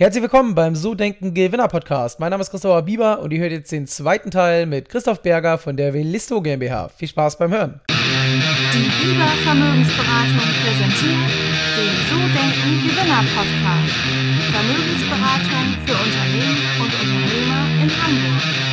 Herzlich willkommen beim So Denken Gewinner Podcast. Mein Name ist Christopher Bieber und ihr hört jetzt den zweiten Teil mit Christoph Berger von der Velisto GmbH. Viel Spaß beim Hören. Die Bieber Vermögensberatung präsentiert den So Denken Gewinner Podcast. Vermögensberatung für Unternehmen und Unternehmer in Hamburg.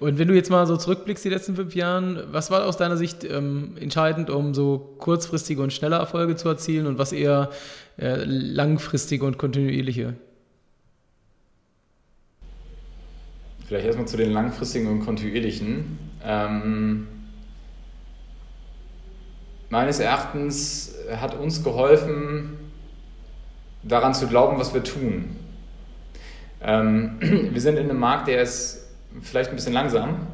Und wenn du jetzt mal so zurückblickst die letzten fünf Jahren, was war aus deiner Sicht ähm, entscheidend, um so kurzfristige und schnelle Erfolge zu erzielen und was eher äh, langfristige und kontinuierliche? Vielleicht erstmal zu den langfristigen und kontinuierlichen. Ähm, meines Erachtens hat uns geholfen, daran zu glauben, was wir tun. Ähm, wir sind in einem Markt, der ist vielleicht ein bisschen langsam.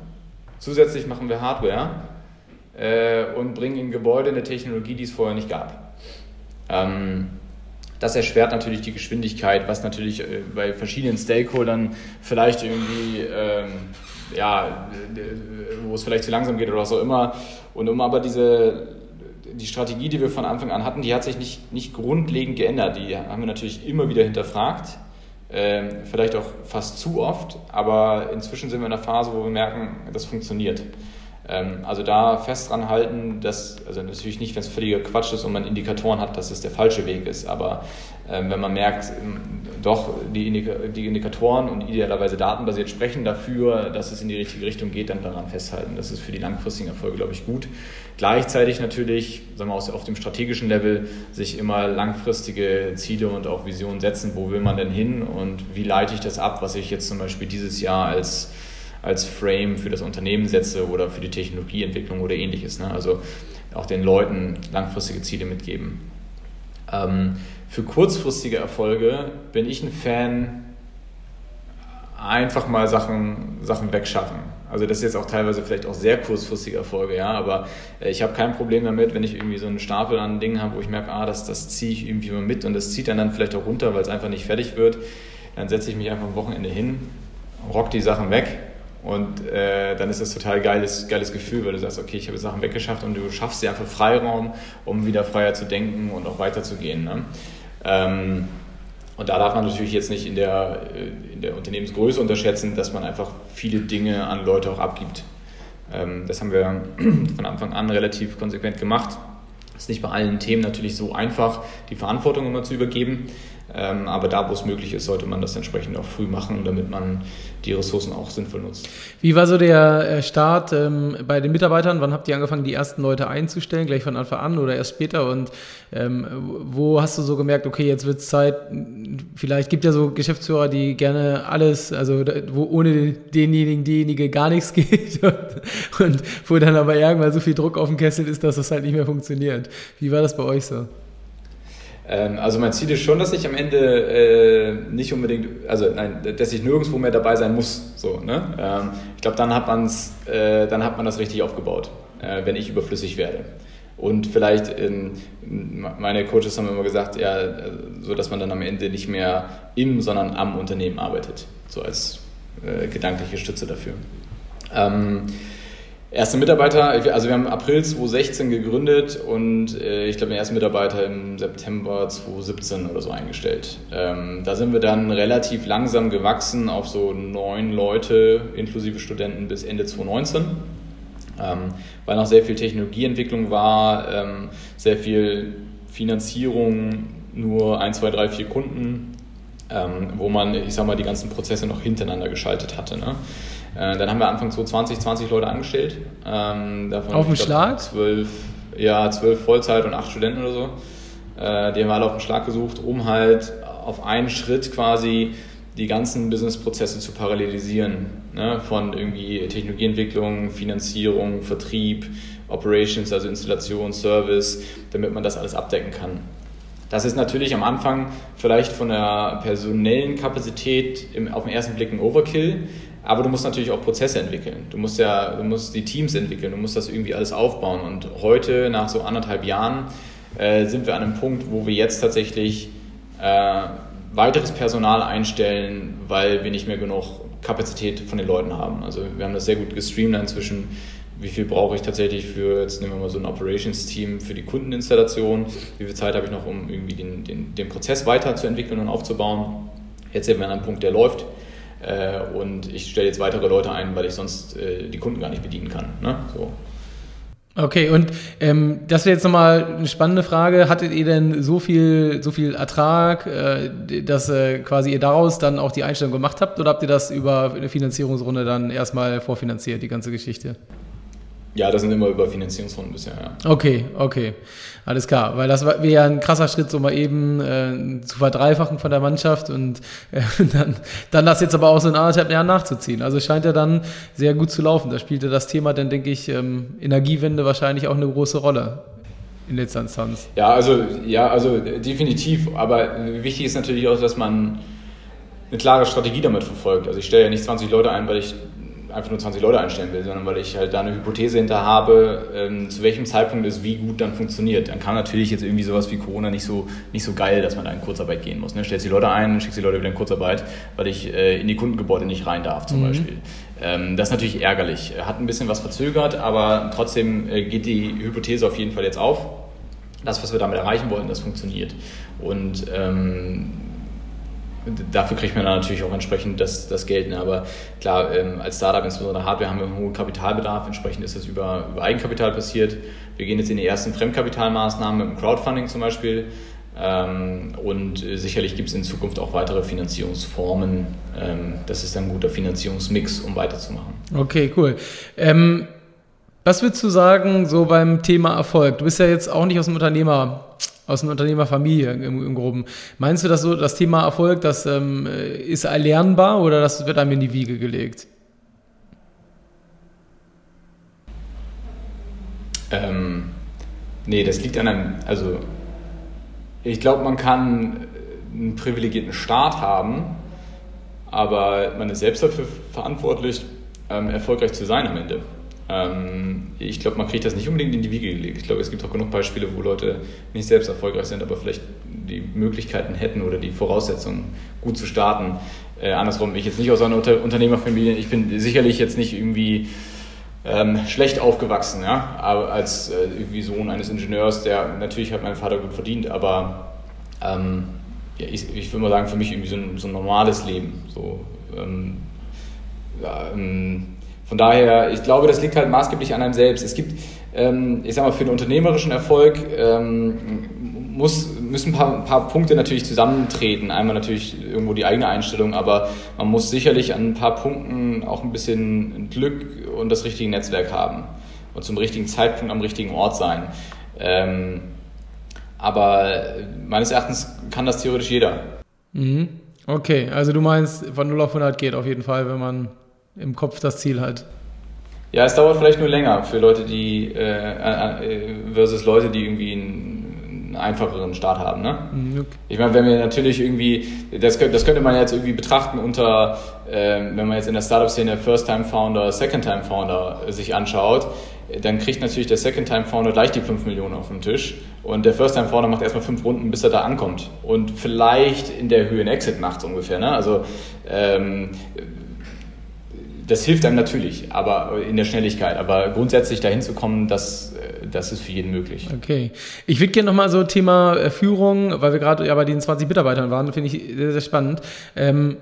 Zusätzlich machen wir Hardware äh, und bringen in Gebäude eine Technologie, die es vorher nicht gab. Ähm, das erschwert natürlich die Geschwindigkeit, was natürlich äh, bei verschiedenen Stakeholdern vielleicht irgendwie, ähm, ja, wo es vielleicht zu langsam geht oder was auch immer. Und um aber diese, die Strategie, die wir von Anfang an hatten, die hat sich nicht, nicht grundlegend geändert. Die haben wir natürlich immer wieder hinterfragt ähm, vielleicht auch fast zu oft, aber inzwischen sind wir in einer Phase, wo wir merken, das funktioniert. Ähm, also da fest dran halten, dass, also natürlich nicht, wenn es völliger Quatsch ist und man Indikatoren hat, dass es der falsche Weg ist, aber ähm, wenn man merkt, ähm, doch die, Indikatoren und idealerweise datenbasiert sprechen dafür, dass es in die richtige Richtung geht, dann daran festhalten. Das ist für die langfristigen Erfolge, glaube ich, gut. Gleichzeitig natürlich, sagen wir auf dem strategischen Level, sich immer langfristige Ziele und auch Visionen setzen. Wo will man denn hin und wie leite ich das ab, was ich jetzt zum Beispiel dieses Jahr als als Frame für das Unternehmen setze oder für die Technologieentwicklung oder ähnliches. Ne? Also auch den Leuten langfristige Ziele mitgeben. Ähm, für kurzfristige Erfolge bin ich ein Fan, einfach mal Sachen, Sachen wegschaffen. Also das ist jetzt auch teilweise vielleicht auch sehr kurzfristige Erfolge, ja, aber äh, ich habe kein Problem damit, wenn ich irgendwie so einen Stapel an Dingen habe, wo ich merke, ah, das, das ziehe ich irgendwie mal mit und das zieht dann, dann vielleicht auch runter, weil es einfach nicht fertig wird. Dann setze ich mich einfach am Wochenende hin, rock die Sachen weg und äh, dann ist das total geiles, geiles Gefühl, weil du sagst, okay, ich habe Sachen weggeschafft und du schaffst dir einfach Freiraum, um wieder freier zu denken und auch weiterzugehen. Ne? Ähm, und da darf man natürlich jetzt nicht in der, äh, in der Unternehmensgröße unterschätzen, dass man einfach viele Dinge an Leute auch abgibt. Ähm, das haben wir von Anfang an relativ konsequent gemacht. Es ist nicht bei allen Themen natürlich so einfach, die Verantwortung immer zu übergeben. Ähm, aber da, wo es möglich ist, sollte man das entsprechend auch früh machen, damit man die Ressourcen auch sinnvoll nutzt. Wie war so der äh, Start ähm, bei den Mitarbeitern? Wann habt ihr angefangen, die ersten Leute einzustellen? Gleich von Anfang an oder erst später? Und ähm, wo hast du so gemerkt, okay, jetzt wird es Zeit, vielleicht gibt ja so Geschäftsführer, die gerne alles, also wo ohne denjenigen, diejenige gar nichts geht und, und wo dann aber irgendwann so viel Druck auf dem Kessel ist, dass das halt nicht mehr funktioniert. Wie war das bei euch so? Ähm, also mein Ziel ist schon, dass ich am Ende äh, nicht unbedingt, also nein, dass ich nirgendwo mehr dabei sein muss. So, ne? Ähm, ich glaube, dann hat äh, dann hat man das richtig aufgebaut, äh, wenn ich überflüssig werde. Und vielleicht, in, meine Coaches haben immer gesagt, ja, so dass man dann am Ende nicht mehr im, sondern am Unternehmen arbeitet. So als äh, gedankliche Stütze dafür. Ähm, Erste Mitarbeiter, also wir haben April 2016 gegründet und äh, ich glaube den ersten Mitarbeiter im September 2017 oder so eingestellt. Ähm, da sind wir dann relativ langsam gewachsen auf so neun Leute inklusive Studenten bis Ende 2019. Ähm, weil noch sehr viel Technologieentwicklung war, ähm, sehr viel Finanzierung, nur ein, zwei, drei, vier Kunden, ähm, wo man, ich sag mal, die ganzen Prozesse noch hintereinander geschaltet hatte. Ne? Äh, dann haben wir Anfang 2020 20 Leute angestellt. Ähm, davon, auf dem Schlag? Zwölf, ja, zwölf Vollzeit und acht Studenten oder so. Äh, die haben wir alle auf den Schlag gesucht, um halt auf einen Schritt quasi die ganzen Businessprozesse zu parallelisieren. Ne? Von irgendwie Technologieentwicklung, Finanzierung, Vertrieb, Operations, also Installation, Service, damit man das alles abdecken kann. Das ist natürlich am Anfang vielleicht von der personellen Kapazität im, auf den ersten Blick ein Overkill, aber du musst natürlich auch Prozesse entwickeln. Du musst ja, du musst die Teams entwickeln, du musst das irgendwie alles aufbauen. Und heute, nach so anderthalb Jahren, äh, sind wir an einem Punkt, wo wir jetzt tatsächlich äh, weiteres Personal einstellen, weil wir nicht mehr genug Kapazität von den Leuten haben. Also wir haben das sehr gut gestreamlined zwischen wie viel brauche ich tatsächlich für, jetzt nehmen wir mal so ein Operations-Team für die Kundeninstallation, wie viel Zeit habe ich noch, um irgendwie den, den, den Prozess weiterzuentwickeln und aufzubauen. Jetzt sind wir an einem Punkt, der läuft äh, und ich stelle jetzt weitere Leute ein, weil ich sonst äh, die Kunden gar nicht bedienen kann. Ne? So. Okay, und ähm, das wäre jetzt nochmal eine spannende Frage. Hattet ihr denn so viel, so viel Ertrag, äh, dass äh, quasi ihr daraus dann auch die Einstellung gemacht habt oder habt ihr das über eine Finanzierungsrunde dann erstmal vorfinanziert, die ganze Geschichte? Ja, das sind immer über Finanzierungsrunden bisher, ja. Okay, okay. Alles klar, weil das wäre ja ein krasser Schritt, so mal eben äh, zu verdreifachen von der Mannschaft und äh, dann, dann das jetzt aber auch so in anderthalb Jahren nachzuziehen. Also scheint ja dann sehr gut zu laufen. Da spielte das Thema dann, denke ich, ähm, Energiewende wahrscheinlich auch eine große Rolle in letzter Instanz. Ja, also, ja, also definitiv. Aber wichtig ist natürlich auch, dass man eine klare Strategie damit verfolgt. Also ich stelle ja nicht 20 Leute ein, weil ich einfach nur 20 Leute einstellen will, sondern weil ich halt da eine Hypothese hinter habe, ähm, zu welchem Zeitpunkt es wie gut dann funktioniert. Dann kann natürlich jetzt irgendwie sowas wie Corona nicht so, nicht so geil, dass man da in Kurzarbeit gehen muss. Ne? Stellst die Leute ein, schickst die Leute wieder in Kurzarbeit, weil ich äh, in die Kundengebäude nicht rein darf zum mhm. Beispiel. Ähm, das ist natürlich ärgerlich. Hat ein bisschen was verzögert, aber trotzdem äh, geht die Hypothese auf jeden Fall jetzt auf. Das, was wir damit erreichen wollen, das funktioniert. Und ähm, dafür kriegt man dann natürlich auch entsprechend das, das Geld. Ne? Aber klar, ähm, als Startup, insbesondere Hardware, haben wir einen hohen Kapitalbedarf. Entsprechend ist das über, über Eigenkapital passiert. Wir gehen jetzt in die ersten Fremdkapitalmaßnahmen mit dem Crowdfunding zum Beispiel. Ähm, und sicherlich gibt es in Zukunft auch weitere Finanzierungsformen. Ähm, das ist ein guter Finanzierungsmix, um weiterzumachen. Okay, cool. Ähm, was würdest du sagen, so beim Thema Erfolg? Du bist ja jetzt auch nicht aus dem Unternehmer aus einer Unternehmerfamilie im, im Groben. Meinst du, dass so das Thema Erfolg, das ähm, ist erlernbar oder das wird einem in die Wiege gelegt? Ähm, nee, das liegt an einem, also ich glaube, man kann einen privilegierten Start haben, aber man ist selbst dafür verantwortlich, ähm, erfolgreich zu sein am Ende. Ähm, ich glaube, man kriegt das nicht unbedingt in die Wiege gelegt. Ich glaube, es gibt auch genug Beispiele, wo Leute nicht selbst erfolgreich sind, aber vielleicht die Möglichkeiten hätten oder die Voraussetzungen, gut zu starten. Äh, andersrum, ich jetzt nicht aus einer Unter Unternehmerfamilie, ich bin sicherlich jetzt nicht irgendwie ähm, schlecht aufgewachsen, ja, als äh, irgendwie Sohn eines Ingenieurs, der natürlich hat mein Vater gut verdient, aber ähm, ja, ich, ich würde mal sagen, für mich irgendwie so ein, so ein normales Leben. So, ähm, ja, ähm, von daher, ich glaube, das liegt halt maßgeblich an einem selbst. Es gibt, ähm, ich sag mal, für den unternehmerischen Erfolg ähm, muss, müssen ein paar, ein paar, Punkte natürlich zusammentreten. Einmal natürlich irgendwo die eigene Einstellung, aber man muss sicherlich an ein paar Punkten auch ein bisschen Glück und das richtige Netzwerk haben und zum richtigen Zeitpunkt am richtigen Ort sein. Ähm, aber meines Erachtens kann das theoretisch jeder. Mhm. Okay, also du meinst, von 0 auf 100 geht auf jeden Fall, wenn man im Kopf das Ziel hat. Ja, es dauert vielleicht nur länger für Leute, die äh, äh, versus Leute, die irgendwie einen, einen einfacheren Start haben. Ne? Mhm, okay. Ich meine, wenn wir natürlich irgendwie, das, das könnte man jetzt irgendwie betrachten unter, äh, wenn man jetzt in der Startup-Szene First-Time-Founder, Second-Time-Founder sich anschaut, dann kriegt natürlich der Second-Time-Founder gleich die 5 Millionen auf den Tisch und der First-Time-Founder macht erstmal fünf Runden, bis er da ankommt und vielleicht in der Höhe einen Exit macht so ungefähr. Ne? Also ähm, das hilft einem natürlich, aber in der Schnelligkeit. Aber grundsätzlich dahin zu kommen, das, äh, das ist für jeden möglich. Okay. Ich würde gerne nochmal so Thema äh, Führung, weil wir gerade ja bei den 20 Mitarbeitern waren, finde ich sehr, sehr spannend. Ähm,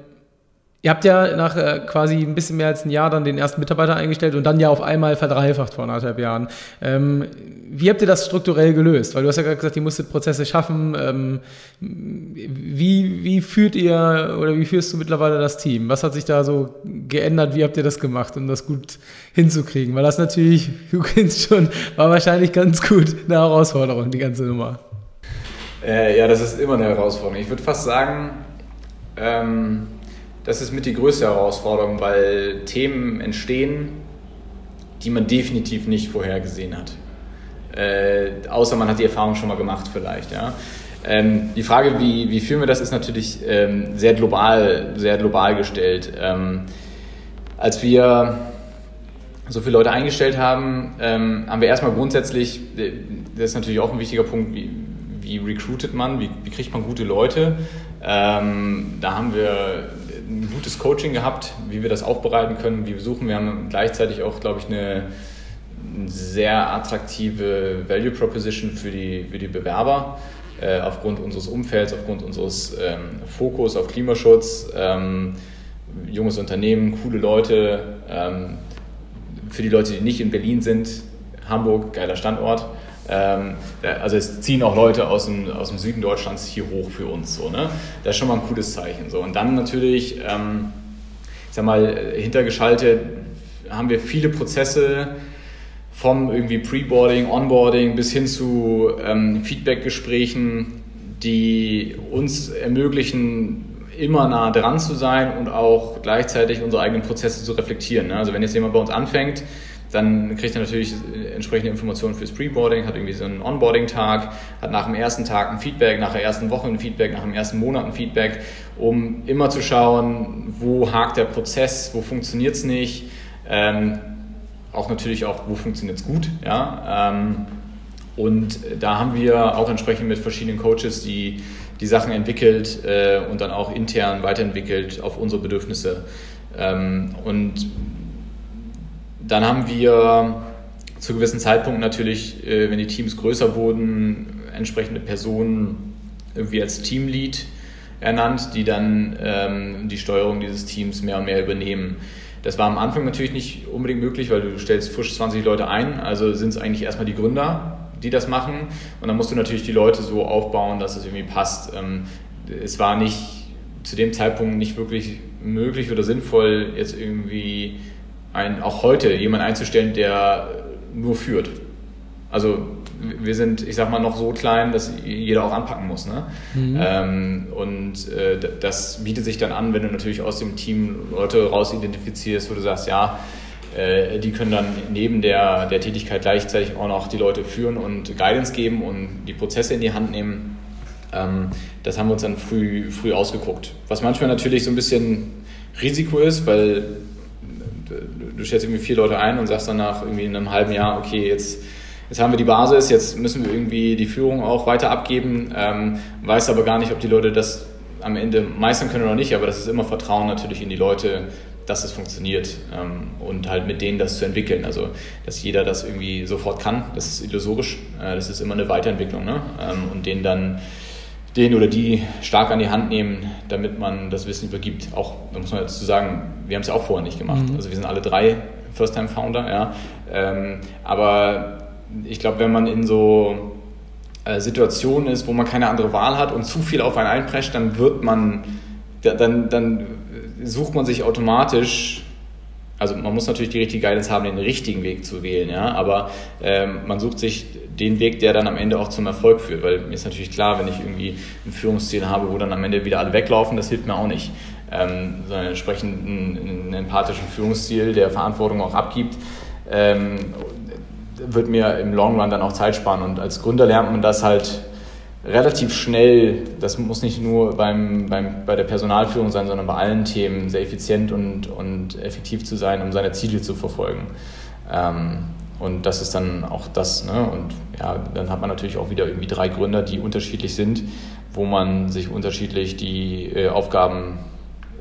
Ihr habt ja nach äh, quasi ein bisschen mehr als ein Jahr dann den ersten Mitarbeiter eingestellt und dann ja auf einmal verdreifacht vor anderthalb Jahren. Ähm, wie habt ihr das strukturell gelöst? Weil du hast ja gerade gesagt, ihr musstet Prozesse schaffen. Ähm, wie, wie führt ihr oder wie führst du mittlerweile das Team? Was hat sich da so geändert? Wie habt ihr das gemacht, um das gut hinzukriegen? Weil das natürlich, du kennst schon, war wahrscheinlich ganz gut eine Herausforderung, die ganze Nummer. Äh, ja, das ist immer eine Herausforderung. Ich würde fast sagen, ähm das ist mit die größte Herausforderung, weil Themen entstehen, die man definitiv nicht vorhergesehen hat. Äh, außer man hat die Erfahrung schon mal gemacht vielleicht. Ja. Ähm, die Frage, wie, wie führen wir das, ist natürlich ähm, sehr global, sehr global gestellt. Ähm, als wir so viele Leute eingestellt haben, ähm, haben wir erstmal grundsätzlich, äh, das ist natürlich auch ein wichtiger Punkt, wie, wie recruitet man, wie, wie kriegt man gute Leute. Ähm, da haben wir ein gutes Coaching gehabt, wie wir das aufbereiten können, wie wir suchen. Wir haben gleichzeitig auch, glaube ich, eine, sehr attraktive Value Proposition für die, für die Bewerber äh, aufgrund unseres Umfelds, aufgrund unseres ähm, Fokus auf Klimaschutz. Ähm, junges Unternehmen, coole Leute. Ähm, für die Leute, die nicht in Berlin sind, Hamburg, geiler Standort. Ähm, also es ziehen auch Leute aus dem, aus dem Süden Deutschlands hier hoch für uns. So, ne? Das ist schon mal ein cooles Zeichen. So. Und dann natürlich, ähm, ich sag mal, hintergeschaltet haben wir viele Prozesse vom irgendwie Preboarding, Onboarding bis hin zu ähm, Feedbackgesprächen, die uns ermöglichen, immer nah dran zu sein und auch gleichzeitig unsere eigenen Prozesse zu reflektieren. Ne? Also wenn jetzt jemand bei uns anfängt, dann kriegt er natürlich entsprechende Informationen fürs Preboarding, hat irgendwie so einen Onboarding-Tag, hat nach dem ersten Tag ein Feedback, nach der ersten Woche ein Feedback, nach dem ersten Monat ein Feedback, um immer zu schauen, wo hakt der Prozess, wo funktioniert es nicht, ähm, auch natürlich auch, wo funktioniert es gut. Ja? Ähm, und da haben wir auch entsprechend mit verschiedenen Coaches die, die Sachen entwickelt äh, und dann auch intern weiterentwickelt auf unsere Bedürfnisse. Ähm, und dann haben wir zu gewissen Zeitpunkten natürlich, äh, wenn die Teams größer wurden, entsprechende Personen irgendwie als Teamlead ernannt, die dann ähm, die Steuerung dieses Teams mehr und mehr übernehmen. Das war am Anfang natürlich nicht unbedingt möglich, weil du stellst frisch 20 Leute ein, also sind es eigentlich erstmal die Gründer, die das machen und dann musst du natürlich die Leute so aufbauen, dass es irgendwie passt. Ähm, es war nicht zu dem Zeitpunkt nicht wirklich möglich oder sinnvoll, jetzt irgendwie ein, auch heute jemanden einzustellen, der nur führt. Also wir sind, ich sag mal, noch so klein, dass jeder auch anpacken muss. Ne? Mhm. Ähm, und äh, das bietet sich dann an, wenn du natürlich aus dem Team Leute raus identifizierst, wo du sagst, ja, äh, die können dann neben der, der Tätigkeit gleichzeitig auch noch die Leute führen und Guidance geben und die Prozesse in die Hand nehmen. Ähm, das haben wir uns dann früh, früh ausgeguckt. Was manchmal natürlich so ein bisschen Risiko ist, weil du stellst irgendwie vier Leute ein und sagst dann nach irgendwie einem halben Jahr, okay, jetzt, jetzt haben wir die Basis, jetzt müssen wir irgendwie die Führung auch weiter abgeben, ähm, weißt aber gar nicht, ob die Leute das am Ende meistern können oder nicht, aber das ist immer Vertrauen natürlich in die Leute, dass es funktioniert ähm, und halt mit denen das zu entwickeln. Also, dass jeder das irgendwie sofort kann, das ist illusorisch, äh, das ist immer eine Weiterentwicklung ne? Ähm, und denen dann den oder die stark an die Hand nehmen, damit man das Wissen übergibt. Auch, da muss man dazu sagen, wir haben es ja auch vorher nicht gemacht. Mhm. Also wir sind alle drei First-Time-Founder, ja. Ähm, aber ich glaube, wenn man in so äh, Situationen ist, wo man keine andere Wahl hat und zu viel auf einen einprescht, dann wird man, dann, dann sucht man sich automatisch also man muss natürlich die richtige Guidance haben, den richtigen Weg zu wählen, ja, aber ähm, man sucht sich den Weg, der dann am Ende auch zum Erfolg führt, weil mir ist natürlich klar, wenn ich irgendwie ein Führungsziel habe, wo dann am Ende wieder alle weglaufen, das hilft mir auch nicht, ähm, sondern entsprechend einen, einen empathischen Führungsstil, der Verantwortung auch abgibt, ähm, wird mir im Long Run dann auch Zeit sparen. Und als Gründer lernt man das halt relativ schnell, das muss nicht nur beim, beim, bei der Personalführung sein, sondern bei allen Themen sehr effizient und, und effektiv zu sein, um seine Ziele zu verfolgen. Ähm, und das ist dann auch das. Ne? Und ja, dann hat man natürlich auch wieder irgendwie drei Gründer, die unterschiedlich sind, wo man sich unterschiedlich die äh, Aufgaben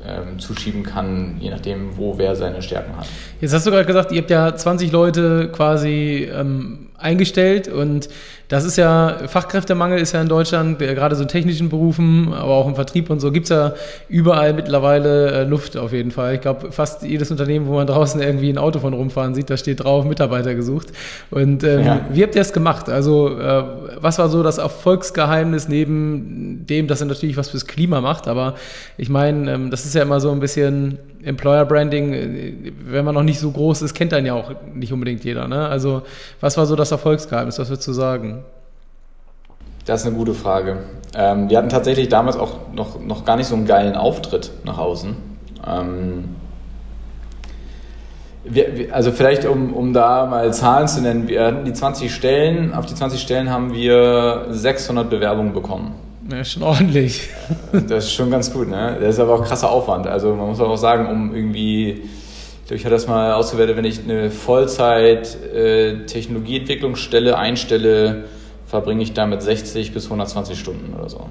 ähm, zuschieben kann, je nachdem, wo wer seine Stärken hat. Jetzt hast du gerade gesagt, ihr habt ja 20 Leute quasi ähm, eingestellt und das ist ja, Fachkräftemangel ist ja in Deutschland, gerade so in technischen Berufen, aber auch im Vertrieb und so, gibt es ja überall mittlerweile äh, Luft auf jeden Fall. Ich glaube, fast jedes Unternehmen, wo man draußen irgendwie ein Auto von rumfahren sieht, da steht drauf, Mitarbeiter gesucht. Und ähm, ja. wie habt ihr das gemacht? Also, äh, was war so das Erfolgsgeheimnis neben dem, dass er natürlich was fürs Klima macht? Aber ich meine, ähm, das ist ja immer so ein bisschen Employer Branding, äh, wenn man noch nicht so groß ist, kennt einen ja auch nicht unbedingt jeder. Ne? Also, was war so das Erfolgsgeheimnis? Was würdest du sagen? Das ist eine gute Frage. Ähm, wir hatten tatsächlich damals auch noch, noch gar nicht so einen geilen Auftritt nach außen. Ähm, wir, also vielleicht, um, um da mal Zahlen zu nennen, wir hatten die 20 Stellen, auf die 20 Stellen haben wir 600 Bewerbungen bekommen. Ja, schon ordentlich. Das ist schon ganz gut, ne? Das ist aber auch krasser Aufwand. Also man muss auch sagen, um irgendwie, ich glaube, ich hatte das mal ausgewertet, wenn ich eine Vollzeit-Technologieentwicklungsstelle äh, einstelle, verbringe ich damit 60 bis 120 Stunden oder so.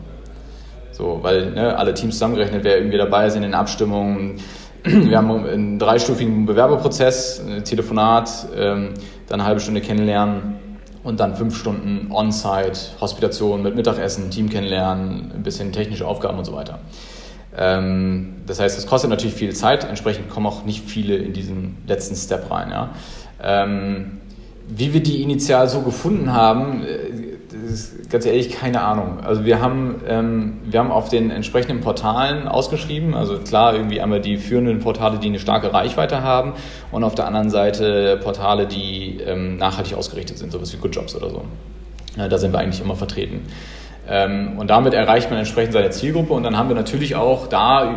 So, weil ne, alle Teams zusammengerechnet, wer irgendwie dabei ist in den Abstimmungen. Wir haben einen dreistufigen Bewerberprozess, ein Telefonat, ähm, dann eine halbe Stunde kennenlernen und dann fünf Stunden On-Site, Hospitation mit Mittagessen, Team kennenlernen, ein bisschen technische Aufgaben und so weiter. Ähm, das heißt, es kostet natürlich viel Zeit, entsprechend kommen auch nicht viele in diesen letzten Step rein. Ja. Ähm, wie wir die initial so gefunden haben, äh, ist ganz ehrlich keine Ahnung. Also wir haben, ähm, wir haben auf den entsprechenden Portalen ausgeschrieben, also klar irgendwie einmal die führenden Portale, die eine starke Reichweite haben und auf der anderen Seite Portale, die ähm, nachhaltig ausgerichtet sind, sowas wie Good Jobs oder so. Ja, da sind wir eigentlich immer vertreten. Ähm, und damit erreicht man entsprechend seine Zielgruppe und dann haben wir natürlich auch da,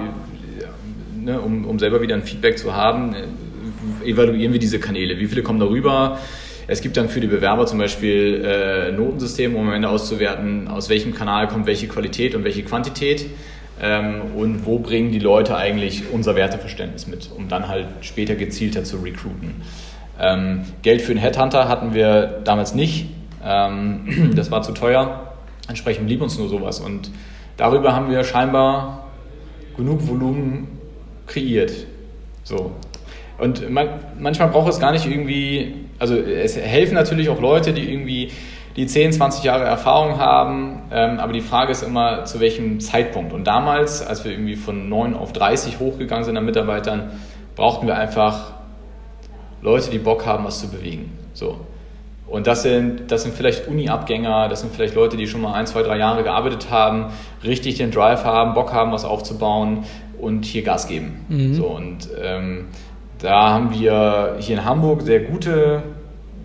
ne, um, um selber wieder ein Feedback zu haben, äh, evaluieren wir diese Kanäle. Wie viele kommen darüber? Es gibt dann für die Bewerber zum Beispiel äh, Notensystem, um am Ende auszuwerten, aus welchem Kanal kommt welche Qualität und welche Quantität ähm, und wo bringen die Leute eigentlich unser Werteverständnis mit, um dann halt später gezielter zu recruiten. Ähm, Geld für einen Headhunter hatten wir damals nicht, ähm, das war zu teuer, entsprechend blieb uns nur sowas und darüber haben wir scheinbar genug Volumen kreiert. So. Und man, manchmal braucht es gar nicht irgendwie, also es helfen natürlich auch Leute, die irgendwie die 10, 20 Jahre Erfahrung haben, ähm, aber die Frage ist immer, zu welchem Zeitpunkt. Und damals, als wir irgendwie von 9 auf 30 hochgegangen sind an Mitarbeitern, brauchten wir einfach Leute, die Bock haben, was zu bewegen. So. Und das sind, das sind vielleicht Uni-Abgänger, das sind vielleicht Leute, die schon mal ein, zwei, drei Jahre gearbeitet haben, richtig den Drive haben, Bock haben, was aufzubauen und hier Gas geben. Mhm. So, und ähm, da haben wir hier in Hamburg sehr gute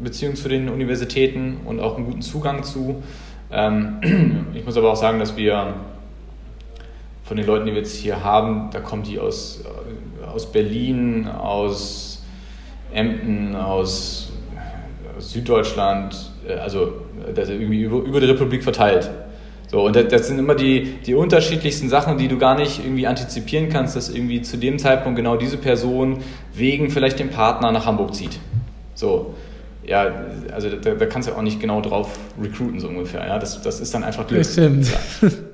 Beziehungen zu den Universitäten und auch einen guten Zugang zu. Ähm, ich muss aber auch sagen, dass wir von den Leuten, die wir jetzt hier haben, da kommen die aus, aus Berlin, aus Emden, aus, Süddeutschland, äh, also das irgendwie über, über die Republik verteilt. So, und das, sind immer die, die unterschiedlichsten Sachen, die du gar nicht irgendwie antizipieren kannst, dass irgendwie zu dem Zeitpunkt genau diese Person wegen vielleicht dem Partner nach Hamburg zieht. So, ja, also da, da kannst du auch nicht genau drauf recruiten, so ungefähr. Ja, das, das ist dann einfach Glück. Das stimmt. Ja.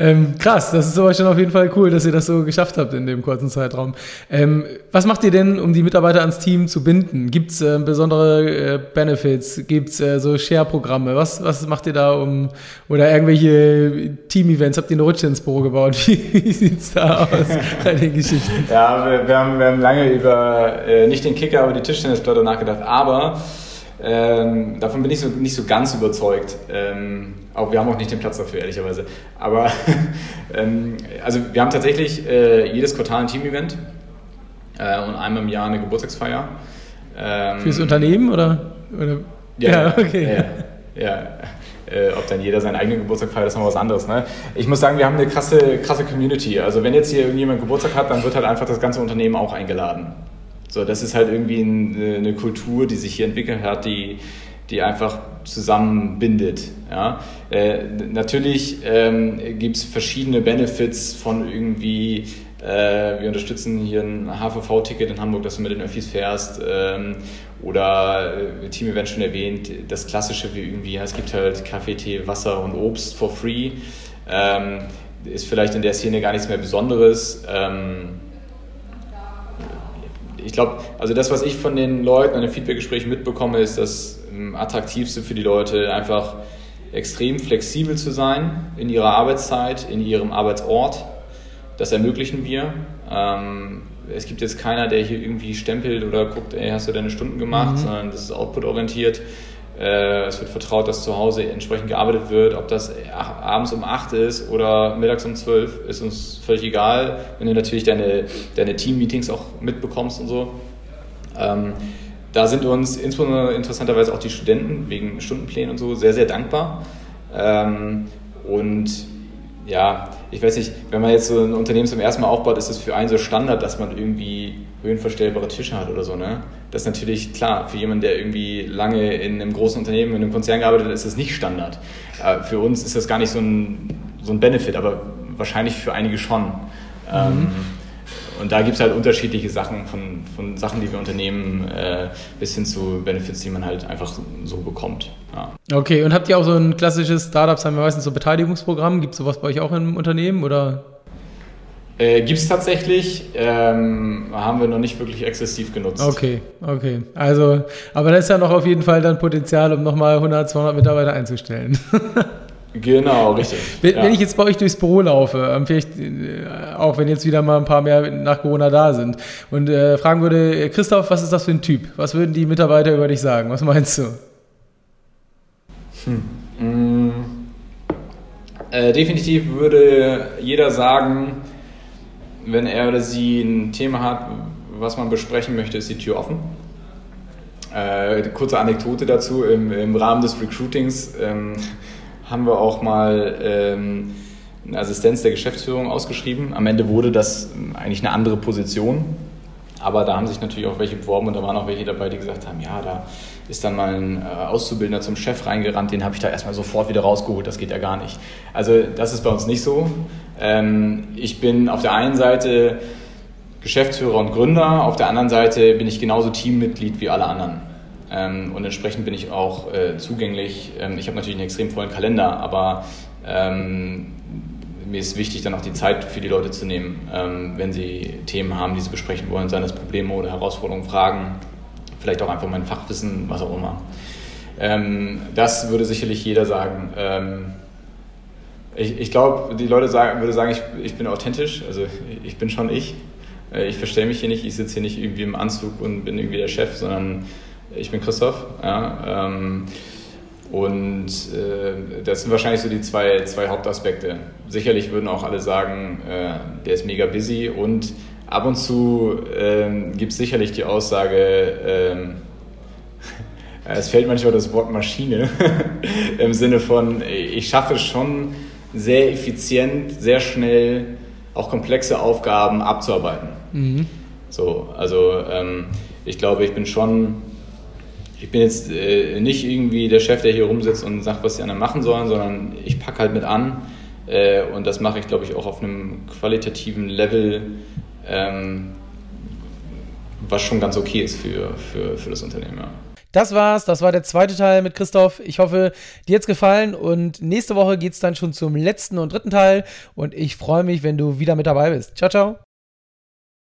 Ähm, krass, das ist aber schon auf jeden Fall cool, dass ihr das so geschafft habt in dem kurzen Zeitraum. Ähm, was macht ihr denn, um die Mitarbeiter ans Team zu binden? Gibt es äh, besondere äh, Benefits? Gibt es äh, so Share-Programme? Was, was macht ihr da um, oder irgendwelche Team-Events? Habt ihr eine Rutsche ins Büro gebaut? Wie, sieht es da aus bei den Geschichten? Ja, wir, wir, haben, wir haben lange über äh, nicht den Kicker, aber die Tischtennisplatte nachgedacht, aber ähm, davon bin ich so, nicht so ganz überzeugt. Ähm, auch wir haben auch nicht den Platz dafür, ehrlicherweise. Aber ähm, also wir haben tatsächlich äh, jedes Quartal ein Team-Event äh, und einmal im Jahr eine Geburtstagsfeier. Ähm, Fürs Unternehmen oder? oder? Ja, ja, okay. Ja, ja. Äh, ob dann jeder seinen eigenen Geburtstag feiert, ist noch was anderes. Ne? Ich muss sagen, wir haben eine krasse, krasse Community. Also wenn jetzt hier irgendjemand Geburtstag hat, dann wird halt einfach das ganze Unternehmen auch eingeladen. So, das ist halt irgendwie eine Kultur, die sich hier entwickelt hat, die, die einfach zusammenbindet. Ja? Äh, natürlich ähm, gibt es verschiedene Benefits von irgendwie, äh, wir unterstützen hier ein HVV-Ticket in Hamburg, dass du mit den Öffis fährst ähm, oder äh, Team-Event schon erwähnt, das Klassische wie irgendwie, ja, es gibt halt Kaffee, Tee, Wasser und Obst for free. Ähm, ist vielleicht in der Szene gar nichts mehr Besonderes. Ähm, ich glaube, also das, was ich von den Leuten in den Feedbackgesprächen mitbekomme, ist das ähm, Attraktivste für die Leute, einfach extrem flexibel zu sein in ihrer Arbeitszeit, in ihrem Arbeitsort. Das ermöglichen wir. Ähm, es gibt jetzt keiner, der hier irgendwie stempelt oder guckt, ey, hast du deine Stunden gemacht, mhm. sondern das ist output-orientiert. Äh, es wird vertraut, dass zu Hause entsprechend gearbeitet wird. Ob das abends um 8 ist oder mittags um 12, ist uns völlig egal, wenn du natürlich deine, deine Team-Meetings auch mitbekommst und so. Ähm, da sind uns insbesondere interessanterweise auch die Studenten wegen Stundenplänen und so sehr, sehr dankbar. Ähm, und ja, ich weiß nicht, wenn man jetzt so ein Unternehmen zum ersten Mal aufbaut, ist es für einen so Standard, dass man irgendwie höhenverstellbare Tische hat oder so, ne? Das ist natürlich klar, für jemanden, der irgendwie lange in einem großen Unternehmen, in einem Konzern gearbeitet hat, ist das nicht Standard. Äh, für uns ist das gar nicht so ein, so ein Benefit, aber wahrscheinlich für einige schon. Mhm. Ähm, und da gibt es halt unterschiedliche Sachen, von, von Sachen, die wir unternehmen, äh, bis hin zu Benefits, die man halt einfach so bekommt. Ja. Okay, und habt ihr auch so ein klassisches Startups, haben wir meistens so Beteiligungsprogramm? Gibt es sowas bei euch auch im Unternehmen oder? Äh, Gibt es tatsächlich, ähm, haben wir noch nicht wirklich exzessiv genutzt. Okay, okay. Also, aber da ist ja noch auf jeden Fall dann Potenzial, um nochmal 100, 200 Mitarbeiter einzustellen. Genau, richtig. Wenn, ja. wenn, ich jetzt bei euch durchs Büro laufe, ähm, vielleicht äh, auch wenn jetzt wieder mal ein paar mehr nach Corona da sind und äh, fragen würde, Christoph, was ist das für ein Typ? Was würden die Mitarbeiter über dich sagen? Was meinst du? Hm. Mm. Äh, definitiv würde jeder sagen, wenn er oder sie ein Thema hat, was man besprechen möchte, ist die Tür offen. Äh, kurze Anekdote dazu, im, im Rahmen des Recruitings ähm, haben wir auch mal ähm, eine Assistenz der Geschäftsführung ausgeschrieben. Am Ende wurde das eigentlich eine andere Position, aber da haben sich natürlich auch welche beworben und da waren auch welche dabei, die gesagt haben, ja, da ist dann mal ein äh, Auszubildender zum Chef reingerannt, den habe ich da erstmal sofort wieder rausgeholt, das geht ja gar nicht. Also das ist bei uns nicht so. Ähm, ich bin auf der einen Seite Geschäftsführer und Gründer, auf der anderen Seite bin ich genauso Teammitglied wie alle anderen. Ähm, und entsprechend bin ich auch äh, zugänglich. Ähm, ich habe natürlich einen extrem vollen Kalender, aber mir ist wichtig, dann auch die Zeit für die Leute zu nehmen, wenn sie Themen haben, die sie besprechen wollen, seien das Probleme oder Herausforderungen, Fragen vielleicht auch einfach mein Fachwissen, was auch immer. Ähm, das würde sicherlich jeder sagen. Ähm, ich, ich glaube, die Leute sagen, würde sagen, ich, ich bin authentisch, also ich bin schon ich. Äh, ich verstehe mich hier nicht, ich sitze hier nicht irgendwie im Anzug und bin irgendwie der Chef, sondern ich bin Christoph. Ja, ähm, und äh, das sind wahrscheinlich so die zwei, zwei Hauptaspekte. Sicherlich würden auch alle sagen, äh, der ist mega busy und Ab und zu ähm, gibt es sicherlich die Aussage, ähm, es fällt manchmal das Wort Maschine im Sinne von, ich schaffe es schon sehr effizient, sehr schnell auch komplexe Aufgaben abzuarbeiten. Mhm. So, also ähm, ich glaube, ich bin schon, ich bin jetzt äh, nicht irgendwie der Chef, der hier rumsitzt und sagt, was die anderen machen sollen, sondern ich packe halt mit an äh, und das mache ich, glaube ich, auch auf einem qualitativen Level, ähm, was schon ganz okay ist für, für, für das Unternehmen. Ja. Das war's, das war der zweite Teil mit Christoph. Ich hoffe, dir hat's gefallen und nächste Woche geht's dann schon zum letzten und dritten Teil und ich freue mich, wenn du wieder mit dabei bist. Ciao, ciao.